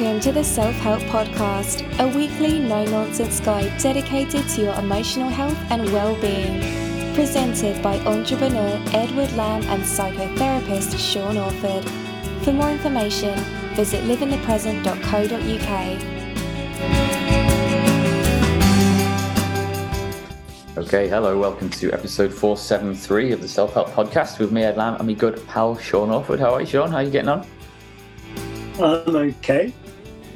Welcome to the Self Help Podcast, a weekly no nonsense guide dedicated to your emotional health and well being. Presented by entrepreneur Edward Lamb and psychotherapist Sean Orford. For more information, visit liveinthepresent.co.uk. Okay, hello, welcome to episode 473 of the Self Help Podcast with me, Ed Lamb, and my good pal Sean Orford. How are you, Sean? How are you getting on? I'm okay.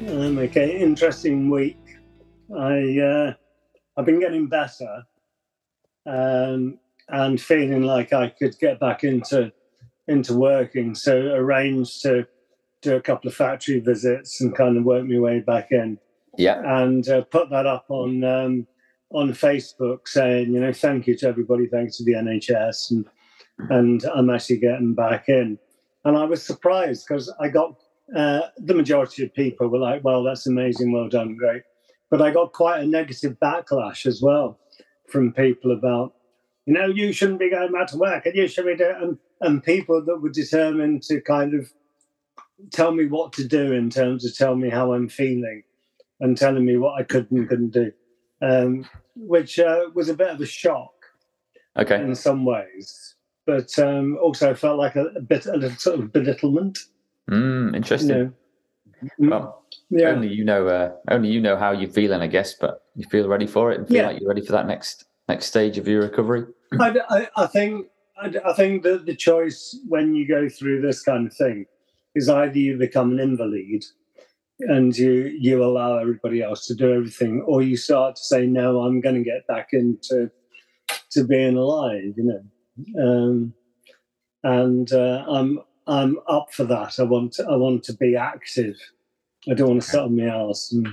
I'm okay. Interesting week. I uh, I've been getting better, um, and feeling like I could get back into into working. So arranged to do a couple of factory visits and kind of work my way back in. Yeah. And uh, put that up on um, on Facebook, saying you know thank you to everybody, thanks to the NHS, and and I'm actually getting back in. And I was surprised because I got uh, the majority of people were like, well, that's amazing, well done, great. But I got quite a negative backlash as well from people about, you know, you shouldn't be going back to work and you should be doing, and, and people that were determined to kind of tell me what to do in terms of tell me how I'm feeling and telling me what I could and couldn't do, um, which uh, was a bit of a shock Okay. in some ways, but um, also felt like a, a bit a little sort of belittlement. Mm, You interesting. know. Mm, Well, yeah. only you know. Uh, only you know how you're feeling, I guess. But you feel ready for it, and feel Yeah. like you're ready for that next next stage of your recovery. I, I, I think I, I think that the choice when you go through this kind of thing is either you become an invalid and you you allow everybody else to do everything, or you start to say no, I'm going to get back into to being alive, you know. Um, and uh, I'm I'm up for that. I want to, I want to be active. I don't want to sit on my ass and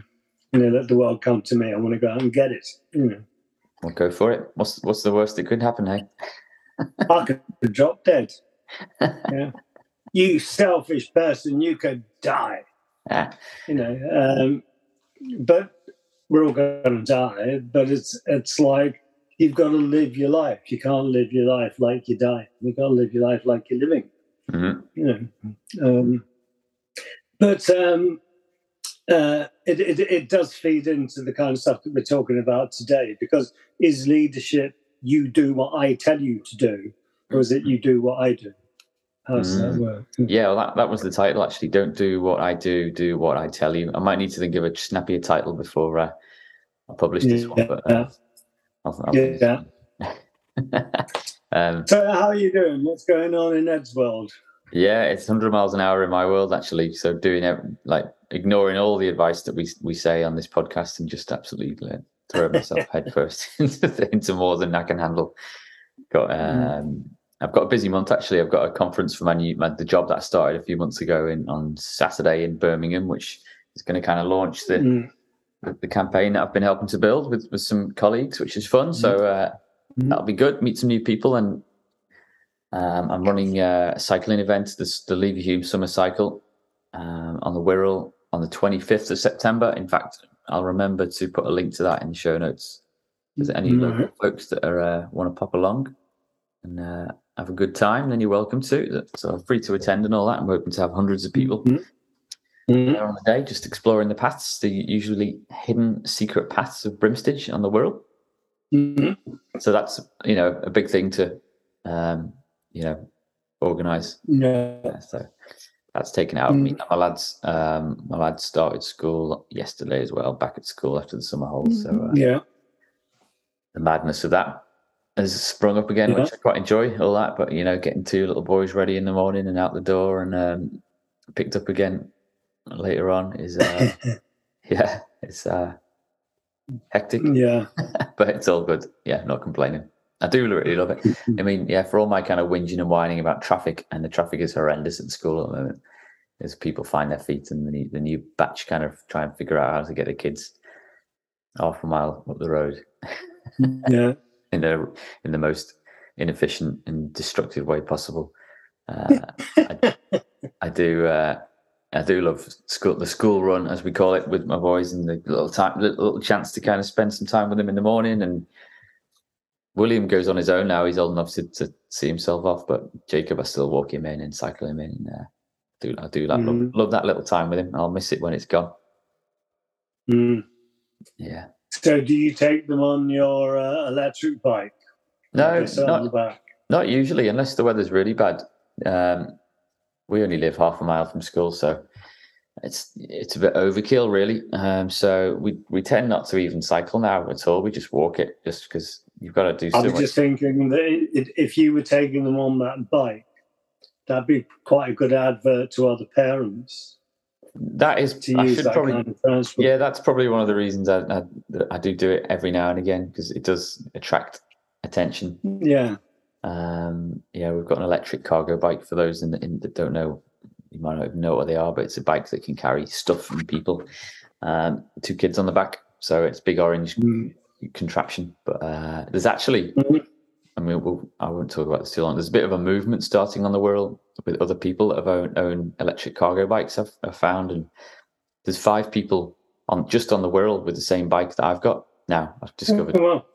you know let the world come to me. I want to go out and get it. You know, We'll go for it. What's what's the worst that could happen? Hey. I could drop dead. yeah. You selfish person, you could die. Ah, You know, um, but we're all going to die. But it's it's like you've got to live your life. You can't live your life like you die. You've got to live your life like you're living. Mhm. You know, um, but um, uh, it, it it does feed into the kind of stuff that we're talking about today. Because is leadership you do what I tell you to do, or is it you do what I do? How does that Mm. work? Yeah, well, that, that was the title actually. Don't do what I do, do what I tell you. I might need to think of a snappier title before uh, I publish this one, but uh, I'll, I'll something. Um, So, how are you doing? What's going on in Ed's world? yeah, it's 100 miles an hour in my world actually. So doing it like ignoring all the advice that we we say on this podcast and just absolutely like, throw myself headfirst into, into more than I can handle. Got um, I've got a busy month actually. I've got a conference for my new my, the job that I started a few months ago in on Saturday in Birmingham, which is going to kind of launch the Mm. the, campaign that I've been helping to build with with some colleagues, which is fun. So uh, Mhm. That'll be good. Meet some new people, and um, I'm running uh, a cycling event, the, the Levy Hume Summer Cycle, um, on the Wirral on the 25th of September. In fact, I'll remember to put a link to that in the show notes. Is there any local Right. folks that are uh, want to pop along and uh, have a good time? Then you're welcome to. So free to attend and all that. I'm hoping to have hundreds of people Mhm. Mhm. there on the day, just exploring the paths, the usually hidden secret paths of Brimstage on the Wirral. Mhm. So that's you know a big thing to um, you know organise. Yeah. Yeah, so that's taken out of me. My lads, um, my lads started school yesterday as well, back at school after the summer holes. So uh, Yeah. the madness of that has sprung up again, which I quite enjoy. All that, but you know, getting two little boys ready in the morning and out the door, and um, picked up again later on is uh, yeah, it's uh, hectic, Yeah. but it's all good. Yeah, not complaining. I do really love it. I mean, yeah, for all my kind of whinging and whining about traffic, and the traffic is horrendous at school at the moment. As people find their feet, and the new, the new batch kind of try and figure out how to get the kids half a mile up the road Yeah. in the in the most inefficient and destructive way possible. Uh, I, I do. Uh, I do love school, the school run, as we call it, with my boys, and the little time, little chance to kind of spend some time with them in the morning. And William goes on his own now; he's old enough to, to see himself off. But Jacob, I still walk him in and cycle him in. Uh, do I do like love, Mhm. love that little time with him. I'll miss it when it's gone. Mm. Yeah. So, do you take them on your uh, electric bike? No, not. Not usually, unless the weather's really bad. Um, we only live half a mile from school, so it's it's a bit overkill, really. Um, so we we tend not to even cycle now at all. We just walk it, just because you've got to do something. I so was much. just thinking that it, if you were taking them on that bike, that'd be quite a good advert to other parents That is, to use that probably. kind of. Yeah, that's probably one of the reasons I, I I do do it every now and again because it does attract attention. Yeah. Um, yeah, we've got an electric cargo bike for those in, the, in that don't know. You might not even know what they are, but it's a bike that can carry stuff and people. Um, two kids on the back, so it's big orange Mm. contraption. But uh, there's actually, Mhm. I mean, we'll, I won't talk about this too long. There's a bit of a movement starting on the Wirral with other people that have own, own electric cargo bikes. I've, I've found, and there's five people on just on the Wirral with the same bike that I've got now. I've discovered Well,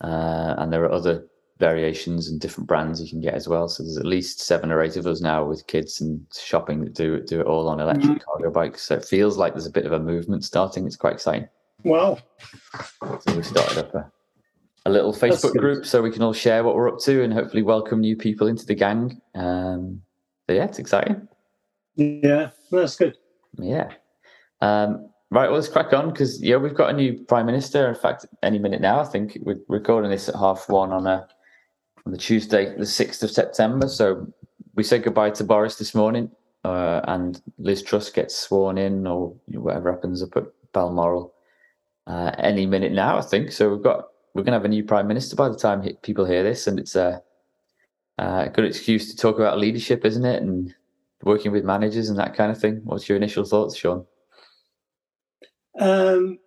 uh, and there are other variations and different brands you can get as well. So there's at least seven or eight of us now with kids and shopping that do it do it all on electric cargo bikes. So it feels like there's a bit of a movement starting. It's quite exciting. well, So we started up a, a little Facebook group so we can all share what we're up to and hopefully welcome new people into the gang. Um, so yeah, it's exciting. yeah, that's good. Yeah. Um, right, well, let's crack on because yeah, we've got a new prime minister. In fact, any minute now, I think we're recording this at half one on a on the Tuesday, the sixth of September. So we said goodbye to Boris this morning, uh, and Liz Truss gets sworn in, or whatever happens up at Balmoral uh, any minute now. I think so. We've got we're going to have a new prime minister by the time people hear this, and it's a, a good excuse to talk about leadership, isn't it? And working with managers and that kind of thing. What's your initial thoughts, Sean? Um,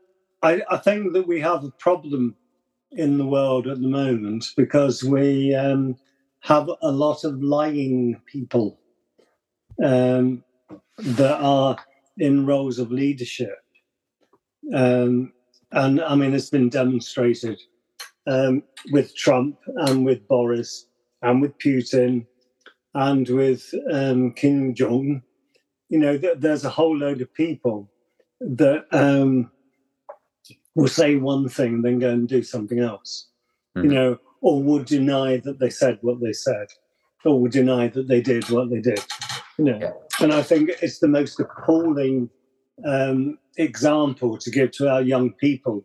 I, I think that we have a problem in the world at the moment because we um, have a lot of lying people um, that are in roles of leadership. Um, and I mean, it's been demonstrated um, with Trump and with Boris and with Putin and with um, Kim Jong. You know, th- there's a whole load of people that um, will say one thing, then go and do something else, you Mhm. know, or would deny that they said what they said, or would deny that they did what they did, you know. Yeah. And I think it's the most appalling um, example to give to our young people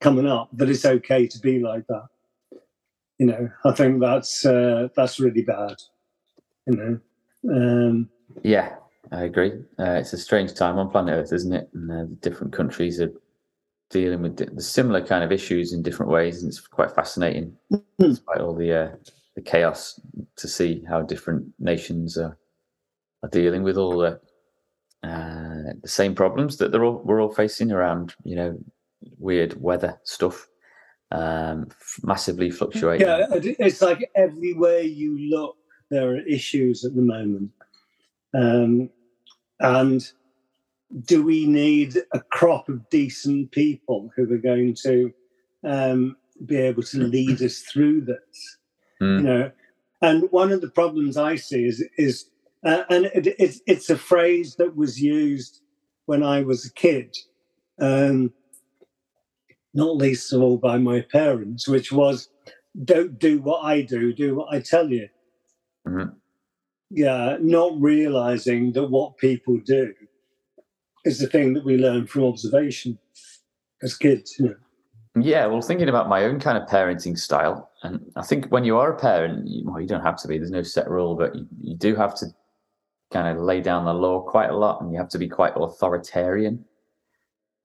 coming up that it's okay to be like that. You know, I think that's uh, that's really bad. You know. Um, Yeah, I agree. Uh, it's a strange time on planet Earth, isn't it? And uh, different countries are dealing with the similar kind of issues in different ways, and it's quite fascinating, despite all the uh, the chaos, to see how different nations are are dealing with all the uh, the same problems that they're all we're all facing around, you know, weird weather stuff, um, massively fluctuating. Yeah, it's like everywhere you look, there are issues at the moment. Um, and do we need a crop of decent people who are going to um, be able to lead us through this? Mm. You know, and one of the problems I see is is uh, and it, it's it's a phrase that was used when I was a kid. Um, not least of all by my parents, which was don't do what I do, do what I tell you. Mhm. Yeah, not realizing that what people do is the thing that we learn from observation as kids. You know. Yeah, well, thinking about my own kind of parenting style, and I think when you are a parent, you, well, you don't have to be. There's no set rule, but you, you do have to kind of lay down the law quite a lot, and you have to be quite authoritarian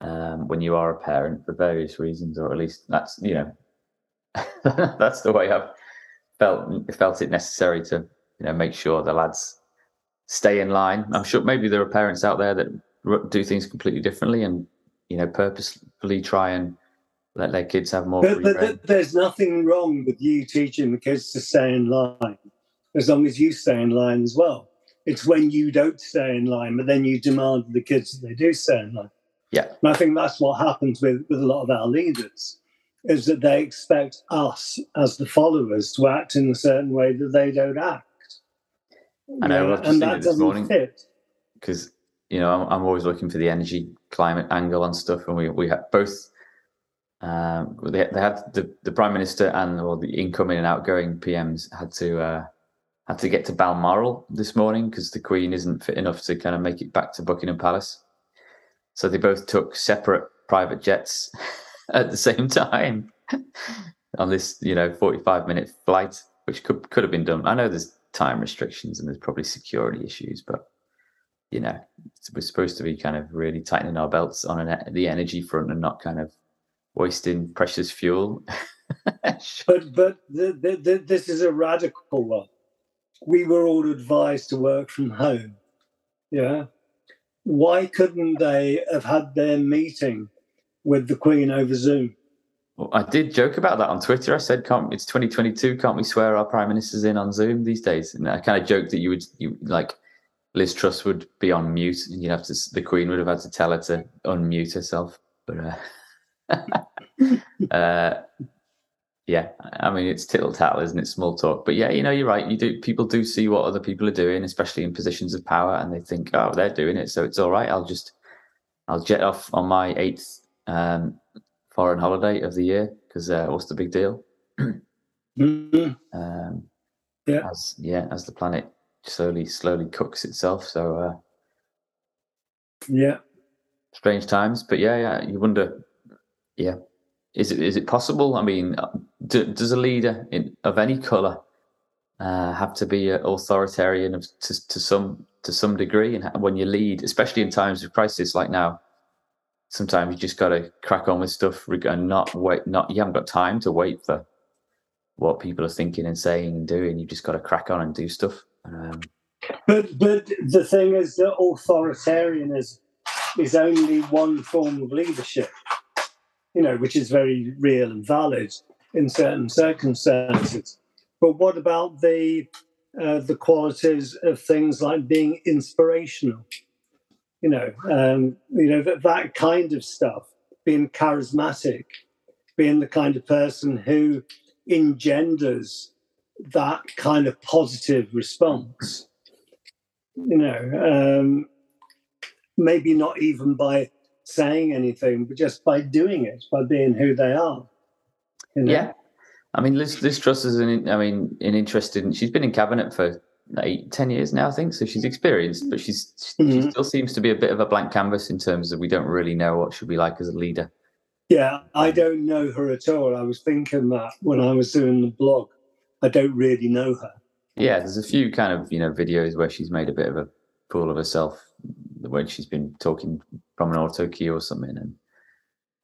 um, when you are a parent for various reasons, or at least that's you know that's the way I've felt felt it necessary to you know make sure the lads stay in line. I'm sure maybe there are parents out there that do things completely differently, and you know purposefully try and let their kids have more But, but there's nothing wrong with you teaching the kids to stay in line, as long as you stay in line as well. It's when you don't stay in line, but then you demand the kids that they do stay in line. Yeah. And I think that's what happens with, with a lot of our leaders, is that they expect us as the followers to act in a certain way that they don't act. I know, I've just and that doesn't morning. fit. because you know I'm, I'm always looking for the energy climate angle on stuff, and we we have both. Um, they they had the the prime minister and or the incoming and outgoing PMs had to uh, had to get to Balmoral this morning because the Queen isn't fit enough to kind of make it back to Buckingham Palace. So they both took separate private jets at the same time on this, you know, 45 minute flight, which could could have been done. I know there's time restrictions and there's probably security issues, but you know, we're supposed to be kind of really tightening our belts on an, the energy front and not kind of wasting precious fuel. but but the, the, the, this is a radical one. We were all advised to work from home. Yeah. Why couldn't they have had their meeting with the Queen over Zoom? Well, I did joke about that on Twitter. I said, "Can't it's 2022? Can't we swear our prime ministers in on Zoom these days?" And I kind of joked that you would, you like, Liz Truss would be on mute, and you'd have to. The Queen would have had to tell her to unmute herself. But uh, uh, yeah, I mean, it's tittle tattle, isn't it? Small talk. But yeah, you know, you're right. You do. People do see what other people are doing, especially in positions of power, and they think, "Oh, they're doing it, so it's all right." I'll just, I'll jet off on my eighth um, foreign holiday of the year because uh, what's the big deal? mm-hmm. um, yeah, as yeah, as the planet slowly slowly cooks itself. So uh, yeah, strange times, but yeah, yeah, you wonder, yeah, is it is it possible? I mean, uh, do, does a leader in, of any color uh, have to be authoritarian of, to, to some to some degree? And when you lead, especially in times of crisis like now, sometimes you just got to crack on with stuff and not wait. Not you haven't got time to wait for what people are thinking and saying and doing. You just got to crack on and do stuff. Um, but but the thing is that authoritarianism is only one form of leadership, you know, which is very real and valid in certain circumstances. But what about the uh, the qualities of things like being inspirational? you know, um, you know that that kind of stuff, being charismatic, being the kind of person who engenders that kind of positive response. You know, um, maybe not even by saying anything, but just by doing it, by being who they are. You know? Yeah. I mean, Liz, Liz Truss is an, I mean, an interested, she's been in cabinet for eight, ten years now, I think. So she's experienced, but she's mm-hmm. she still seems to be a bit of a blank canvas in terms of we don't really know what she'll be like as a leader. Yeah, I don't know her at all. I was thinking that when I was doing the blog. I don't really know her. Yeah, there's a few kind of you know videos where she's made a bit of a fool of herself when she's been talking from an auto cue or something, and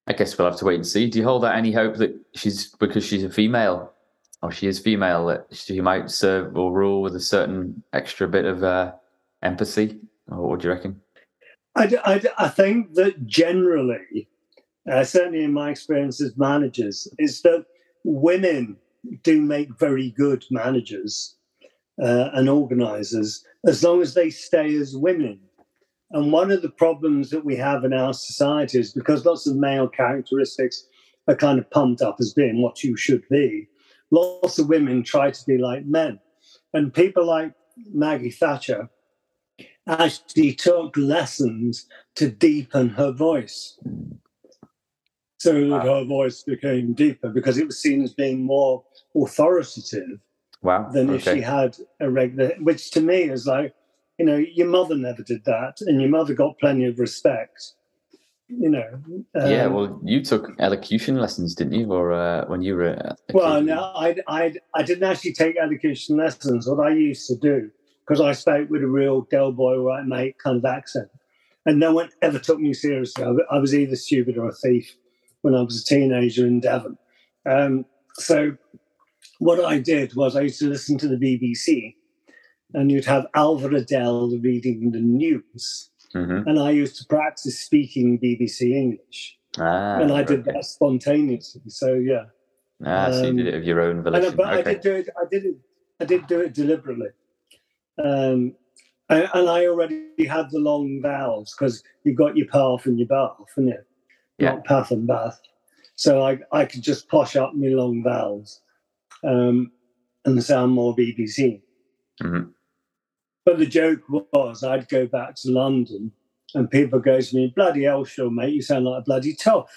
I guess we'll have to wait and see. Do you hold out any hope that she's because she's a female or she is female, that she might serve or rule with a certain extra bit of uh, empathy? Or what do you reckon? I, I, I think that generally, uh, certainly in my experience as managers, is that women do make very good managers uh, and organizers as long as they stay as women. And one of the problems that we have in our society is because lots of male characteristics are kind of pumped up as being what you should be, lots of women try to be like men. And people like Maggie Thatcher actually took lessons to deepen her voice. So that her voice became deeper because it was seen as being more authoritative wow. than okay. if she had a regular, which to me is like, you know, your mother never did that, and your mother got plenty of respect you know. Um, yeah, well, you took elocution lessons, didn't you, or uh, when you were? well, no, I, I, I didn't actually take elocution lessons. What I used to do, because I spoke with a real Del Boy, right mate kind of accent, and no one ever took me seriously. I, I was either stupid or a thief when I was a teenager in Devon. Um, so, what I did was I used to listen to the BBC, and you'd have Alvar Lidell reading the news Mm-hmm. And I used to practice speaking BBC English. Ah, and I did okay. that spontaneously. So yeah. Ah, um, so you did it of your own volition. And, but okay. I did do it. I did it. I did do it deliberately. Um, and, and, I already had the long vowels because you've got your path and your bath, and you? Yeah. Not path and bath. So I, I could just posh up my long vowels um, and sound more BBC. Mm-hmm. but the joke was I'd go back to London and people go to me, bloody hell, sure, mate, you sound like a bloody toff.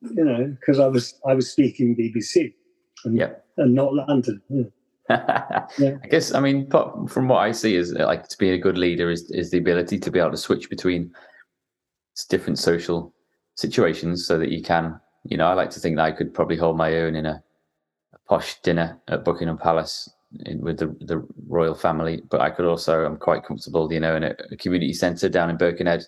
You know, because I was I was speaking BBC and, Yep. and not London. Yeah. Yeah. I guess I mean, from what I see, is like to be a good leader is is the ability to be able to switch between different social situations, so that you can, you know, I like to think that I could probably hold my own in a, a posh dinner at Buckingham Palace in, with the the royal family, but I could also, I'm quite comfortable, you know, in a, a community centre down in Birkenhead,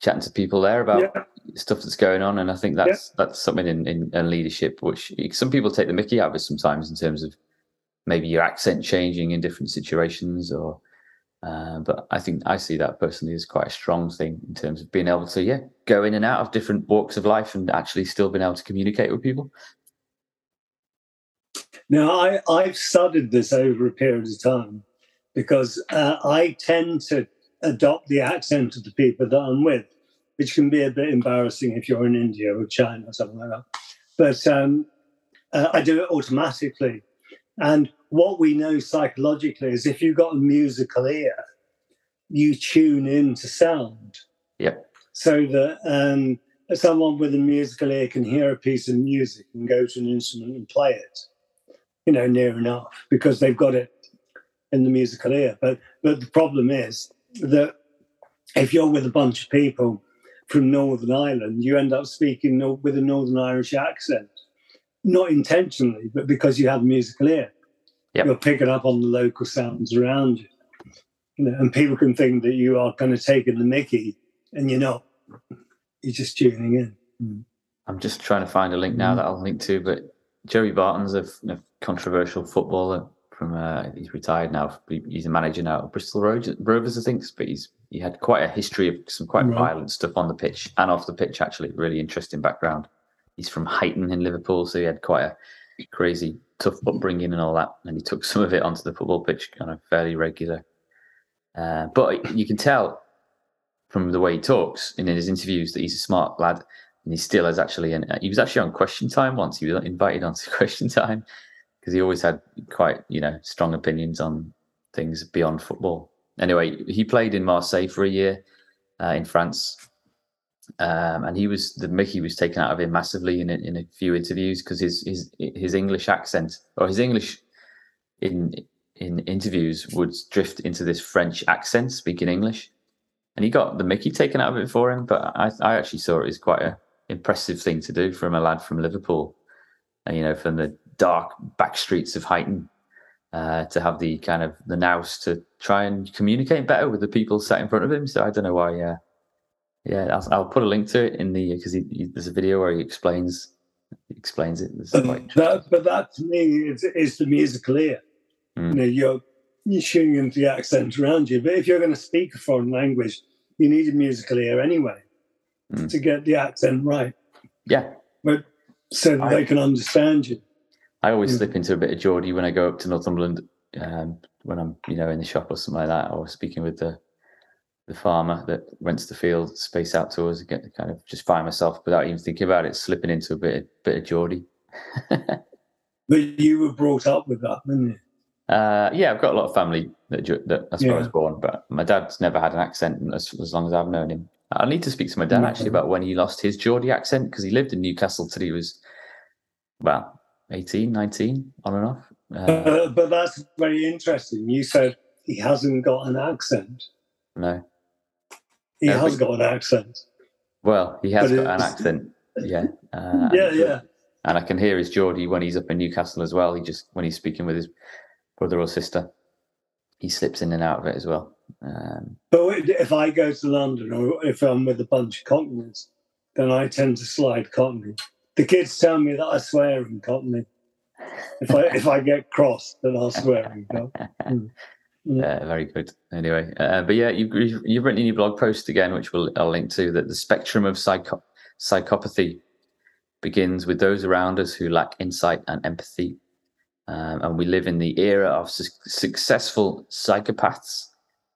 chatting to people there about Yeah. stuff that's going on, and I think that's that's something in, in, in leadership which some people take the Mickey out of sometimes in terms of maybe your accent changing in different situations or uh, but I think I see that personally as quite a strong thing in terms of being able to yeah go in and out of different walks of life and actually still being able to communicate with people. Now, I, I've studied this over a period of time because uh, I tend to adopt the accent of the people that I'm with, which can be a bit embarrassing if you're in India or China or something like that. But um, uh, I do it automatically. And what we know psychologically is if you've got a musical ear, you tune in to sound. Yep. So that um, someone with a musical ear can hear a piece of music and go to an instrument and play it you know, near enough because they've got it in the musical ear. But but the problem is that if you're with a bunch of people from Northern Ireland, you end up speaking with a Northern Irish accent, not intentionally, but because you have a musical ear. Yep. You're picking up on the local sounds around you. You know, and people can think that you are kind of taking the Mickey, and you're not. You're just tuning in. I'm just trying to find a link now Mm. that I'll link to, but Joey Barton's a, a controversial footballer from uh, he's retired now. He's a manager now at Bristol Ro- Rovers, I think, but he's he had quite a history of some quite Right. violent stuff on the pitch and off the pitch. Actually, really interesting background. He's from Huyton in Liverpool, so he had quite a crazy, tough upbringing and all that, and he took some of it onto the football pitch, kind of fairly regular. Uh, but you can tell from the way he talks in his interviews that he's a smart lad and he still is actually and he was actually on question time once he was invited onto question time because he always had quite you know strong opinions on things beyond football anyway he played in marseille for a year uh, in france um, and he was the mickey was taken out of him massively in a, in a few interviews because his his his english accent or his english in in interviews would drift into this french accent speaking english and he got the Mickey taken out of it for him. But I, I actually saw it as quite a impressive thing to do from a lad from Liverpool, and you know, from the dark back streets of Huyton, uh, to have the kind of the nous to try and communicate better with the people sat in front of him. So I don't know why. Uh, yeah, I'll, I'll put a link to it in the because he, he, there's a video where he explains he explains it. That, but that to me is, is the musical ear. Mm. You know, you're you're tuning into the accent around you. But if you're going to speak a foreign language, you need a musical ear anyway Mm. to get the accent right, yeah. but so that I- they can understand you. I always Mm. slip into a bit of Geordie when I go up to Northumberland um, when I'm, you know, in the shop or something like that, or speaking with the the farmer that rents the field space out to us. Get kind of just find myself without even thinking about it, slipping into a bit of, bit of Geordie. But you were brought up with that, weren't you? Uh, yeah, I've got a lot of family that, that that's where I was born, but my dad's never had an accent as, as long as I've known him. I need to speak to my dad actually about when he lost his Geordie accent because he lived in Newcastle till he was, well, 18, 19, on and off. Uh, Uh, but that's very interesting. You said he hasn't got an accent. no. He has got an accent. Well, he has got an accent, yeah. Uh, yeah, yeah. And I can hear his Geordie when he's up in Newcastle as well. He just when he's speaking with his brother or sister, he slips in and out of it as well. Um, But if I go to London or if I'm with a bunch of Cockneys, then I tend to slide Cockney. The kids tell me that I swear in Cockney. If I if I get cross, then I'll swear in Cockney. Yeah, very good. Anyway, uh, but yeah, you've you've written a new blog post again, which we'll I'll link to that the spectrum of psycho- psychopathy begins with those around us who lack insight and empathy, um, and we live in the era of su- successful psychopaths.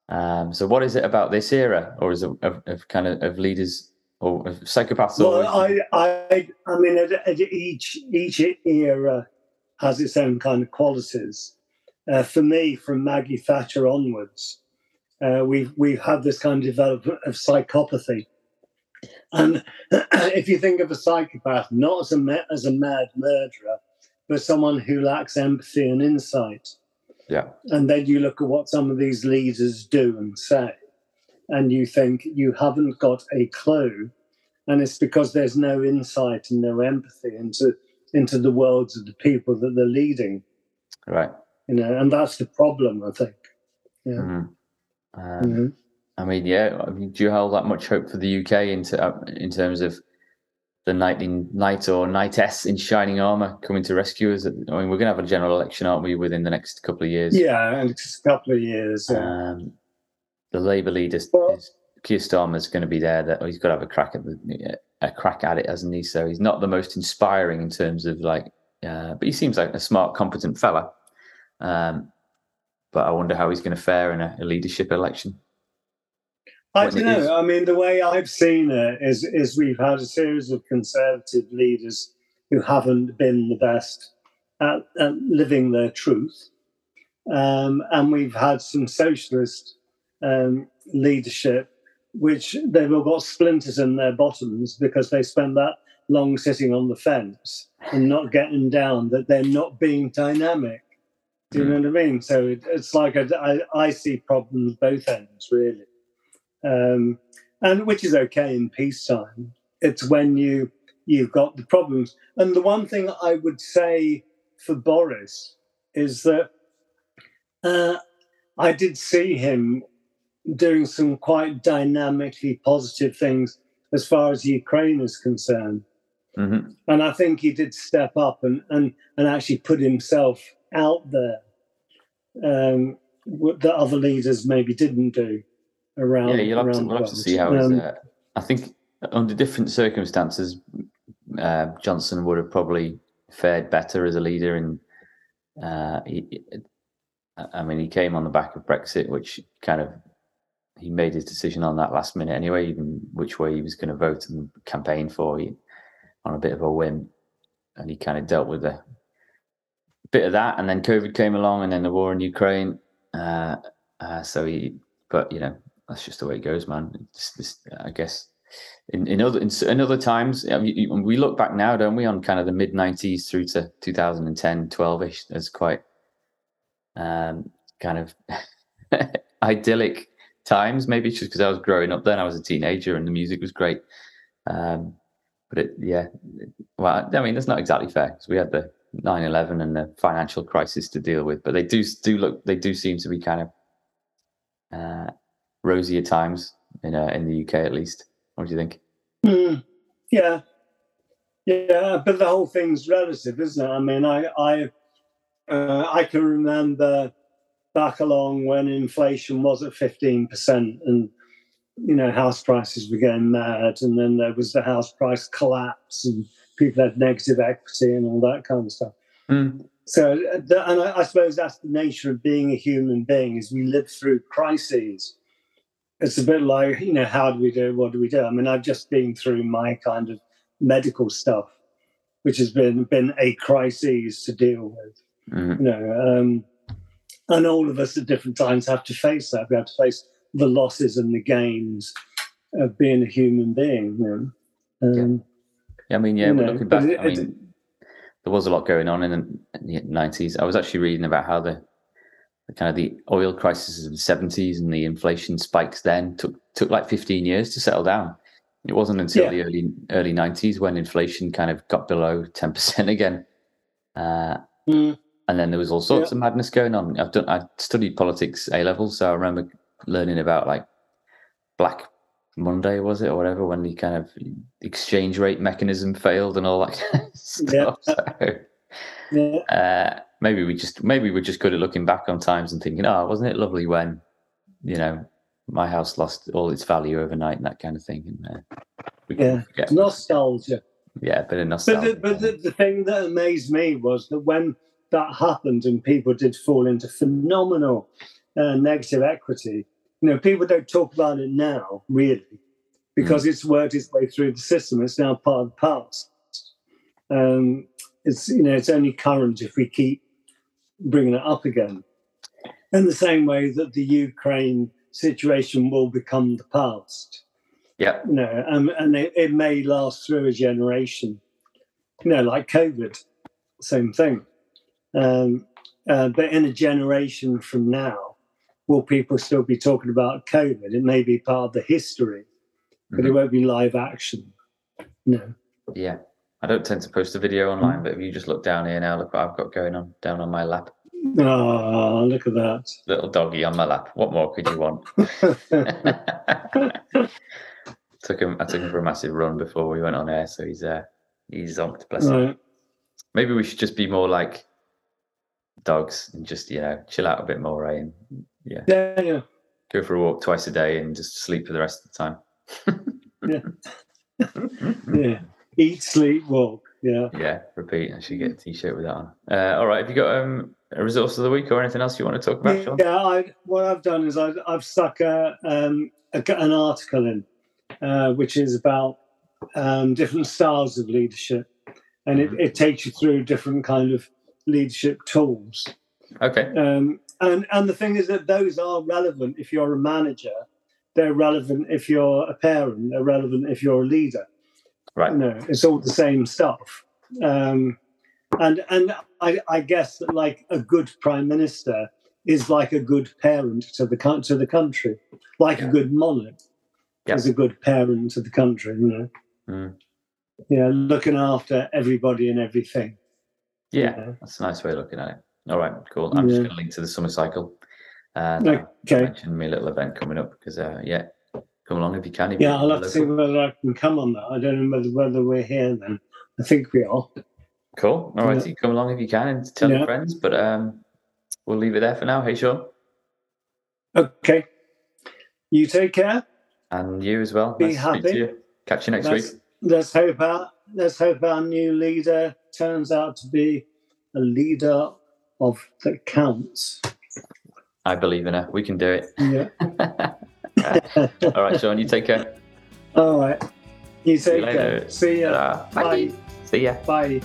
Um, so, what is it about this era, or is it of, of kind of of leaders or of psychopaths? Well, always- I I I mean, each each era has its own kind of qualities, uh, for me, from Maggie Thatcher onwards, uh, we've we've had this kind of development of psychopathy. And if you think of a psychopath not as a as a mad murderer, but someone who lacks empathy and insight, yeah, and then you look at what some of these leaders do and say, and you think you haven't got a clue, and it's because there's no insight and no empathy into into the worlds of the people that they're leading. Right. You know, and that's the problem, I think. Yeah. Mm-hmm. Um, mm-hmm. I mean, yeah. I mean, do you hold that much hope for the UK into uh, in terms of the knight in knight or knightess in shining armor coming to rescue us? I mean, we're going to have a general election, aren't we, within the next couple of years? Yeah, in a couple of years. Yeah. Um, the Labour leader, well, Keir Starmer's going to be there. That he's got to have a crack at the, a crack at it, hasn't he? So he's not the most inspiring in terms of like, uh, but he seems like a smart, competent fella. Um, but I wonder how he's going to fare in a, a leadership election. I don't know. I mean, the way I've seen it is is we've had a series of conservative leaders who haven't been the best at, at living their truth, um, and we've had some socialist um, leadership which they've all got splinters in their bottoms because they spend that long sitting on the fence and not getting down. That they're not being dynamic. Do you know what I mean? So it, it's like a, I, I see problems both ends really, um, and which is okay in peacetime. It's when you you've got the problems. And the one thing I would say for Boris is that uh, I did see him doing some quite dynamically positive things as far as Ukraine is concerned. Mm-hmm. And I think he did step up and, and, and actually put himself out there um, that other leaders maybe didn't do around. Yeah, you'll have, to, we'll have to see how um, uh, I think under different circumstances, uh, Johnson would have probably fared better as a leader. And uh, he, I mean, he came on the back of Brexit, which kind of he made his decision on that last minute anyway, even which way he was going to vote and campaign for he, on a bit of a whim. And he kind of dealt with a bit of that. And then COVID came along and then the war in Ukraine. Uh, uh, so he, but you know, that's just the way it goes, man. It's, it's, I guess in, in other in, in other times, I mean, we look back now, don't we, on kind of the mid 90s through to 2010, 12 ish, as quite um, kind of idyllic times. Maybe just because I was growing up then. I was a teenager and the music was great. Um, but it, yeah, well, I mean, that's not exactly fair because we had the 9/11 and the financial crisis to deal with. But they do do look, they do seem to be kind of uh, rosier times in uh, in the UK at least. What do you think? Mm, yeah, yeah, but the whole thing's relative, isn't it? I mean, I I uh, I can remember back along when inflation was at 15% and you know house prices were going mad and then there was the house price collapse and people had negative equity and all that kind of stuff mm. so and I, I, suppose that's the nature of being a human being is we live through crises it's a bit like you know how do we do what do we do i mean i've just been through my kind of medical stuff which has been been a crisis to deal with mm. you know um, and all of us at different times have to face that. We have to face the losses and the gains of being a human being. You know? um, yeah. I mean, yeah, we're looking back. It, I mean, it, there was a lot going on in the nineties. I was actually reading about how the, the, kind of the oil crisis of the seventies and the inflation spikes then took took like fifteen years to settle down. It wasn't until yeah. the early early nineties when inflation kind of got below ten percent again. Uh, mm and then there was all sorts yeah. of madness going on. I've done I studied politics A level, so I remember learning about like Black Monday was it or whatever when the kind of exchange rate mechanism failed and all that kind of stuff. Yeah. So. Uh, maybe we just maybe we're just good at looking back on times and thinking, oh, wasn't it lovely when you know my house lost all its value overnight and that kind of thing. And uh, yeah, nostalgia. Yeah, but nostalgia. But, the, but the, the thing that amazed me was that when that happened and people did fall into phenomenal uh, negative equity. You know, people don't talk about it now, really, because mm. it's worked its way through the system. It's now part of the past. Um, it's you know, it's only current if we keep bringing it up again. in the same way that the Ukraine situation will become the past. Yeah. You know, um, and it, it may last through a generation. You know, like COVID, same thing. Um, uh, but in a generation from now, will people still be talking about COVID? It may be part of the history, but it Mhm. won't be live action. No. Yeah. I don't tend to post a video online, but if you just look down here now, look what I've got going on down on my lap. Oh, look at that. Little doggy on my lap. What more could you want? took him I took him for a massive run before we went on air, so he's uh he's zonked, bless him. Maybe we should just be more like dogs and just, you know, chill out a bit more, eh? And yeah, Yeah, yeah. go for a walk twice a day and just sleep for the rest of the time. Yeah. Yeah. Eat, sleep, walk. Yeah. Yeah, repeat. I should get a t-shirt with that on. Uh, all right, have you got um, a resource of the week or anything else you want to talk about, Sean? Yeah, I, what I've done is I've, I've stuck a, um, a, an article in, uh, which is about um, different styles of leadership, and it, it takes you through different kind of leadership tools. Okay. Um, and and the thing is that those are relevant if you're a manager. They're relevant if you're a parent. They're relevant if you're a leader. Right. You No, it's all the same stuff. Um, and and I, I guess that like a good prime minister is like a good parent to the to the country, like Yeah. a good monarch Yeah. is a good parent to the country. You know, Mm. yeah, looking after everybody and everything. Yeah, Yeah. that's a nice way of looking at it. All right, cool. I'm just going to link to the summer cycle. And uh, Okay. mention me a little event coming up because, uh, yeah, come along if you can. if Yeah, I'll have to see whether I can come on that. I don't know whether whether we're here then. I think we are. Cool. All right, come along if you can and tell your friends. But um, we'll leave it there for now. Hey, Sean. Okay. You take care. And you as well. Be nice happy. you. Catch you next Let's, week. let's hope our let's hope our new leader turns out to be a leader of that counts. I believe in her. We can do it. Yeah. All right, Sean, you take care. All right. You take later. care. See ya. Ta-ra. Bye. See ya. Bye.